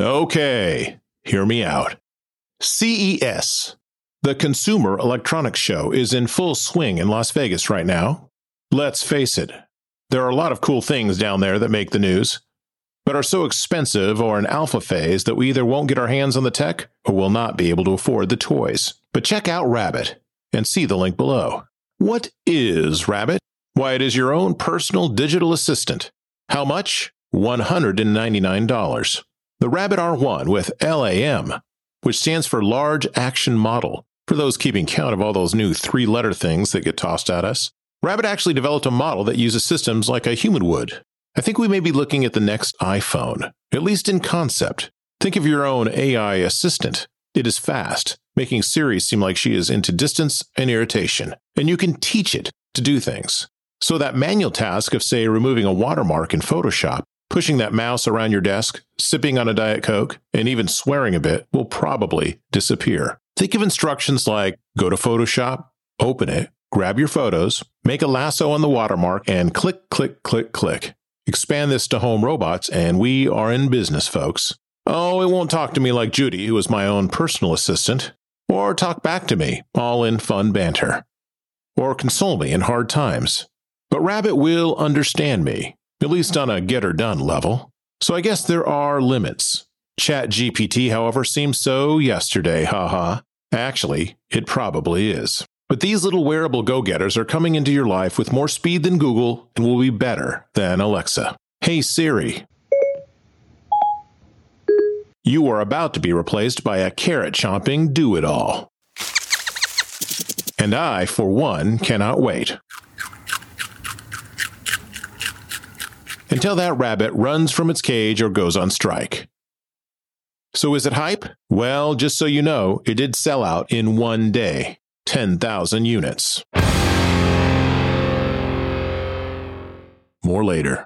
Okay, hear me out. CES, the Consumer Electronics Show, is in full swing in Las Vegas right now. Let's face it, there are a lot of cool things down there that make the news, but are so expensive or in alpha phase that we either won't get our hands on the tech or will not be able to afford the toys. But check out Rabbit and see the link below. What is Rabbit? Why, it is your own personal digital assistant. How much? $199. The Rabbit R1 with LAM, which stands for Large Action Model, for those keeping count of all those new three letter things that get tossed at us. Rabbit actually developed a model that uses systems like a human would. I think we may be looking at the next iPhone, at least in concept. Think of your own AI assistant. It is fast, making Siri seem like she is into distance and irritation, and you can teach it to do things. So that manual task of, say, removing a watermark in Photoshop, pushing that mouse around your desk, sipping on a Diet Coke, and even swearing a bit will probably disappear. Think of instructions like go to Photoshop, open it, grab your photos, make a lasso on the watermark, and click, click, click, click. Expand this to home robots, and we are in business, folks. Oh, it won't talk to me like Judy, who is my own personal assistant, or talk back to me, all in fun banter, or console me in hard times. But Rabbit will understand me, at least on a get her done level. So I guess there are limits. ChatGPT, however, seems so yesterday, haha. Actually, it probably is. But these little wearable go getters are coming into your life with more speed than Google and will be better than Alexa. Hey Siri. You are about to be replaced by a carrot chomping do it all. And I, for one, cannot wait. Until that rabbit runs from its cage or goes on strike. So is it hype? Well, just so you know, it did sell out in one day 10,000 units. More later.